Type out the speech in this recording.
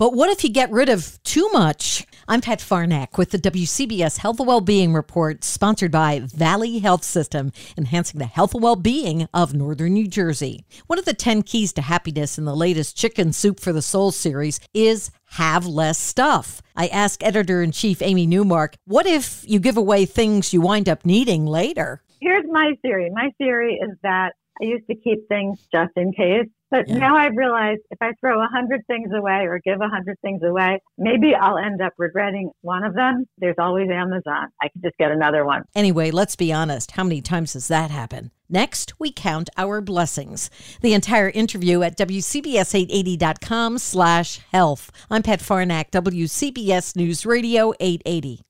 But what if you get rid of too much? I'm Pat Farnack with the WCBS Health and Wellbeing Report, sponsored by Valley Health System, enhancing the health and well-being of Northern New Jersey. One of the 10 keys to happiness in the latest Chicken Soup for the Soul series is have less stuff. I asked editor in chief Amy Newmark, what if you give away things you wind up needing later? Here's my theory. My theory is that I used to keep things just in case. But yeah. now I've realized if I throw a hundred things away or give a hundred things away, maybe I'll end up regretting one of them. There's always Amazon. I could just get another one. Anyway, let's be honest. How many times does that happen? Next, we count our blessings. The entire interview at WCBS880.com slash health. I'm Pat Farnack, WCBS News Radio 880.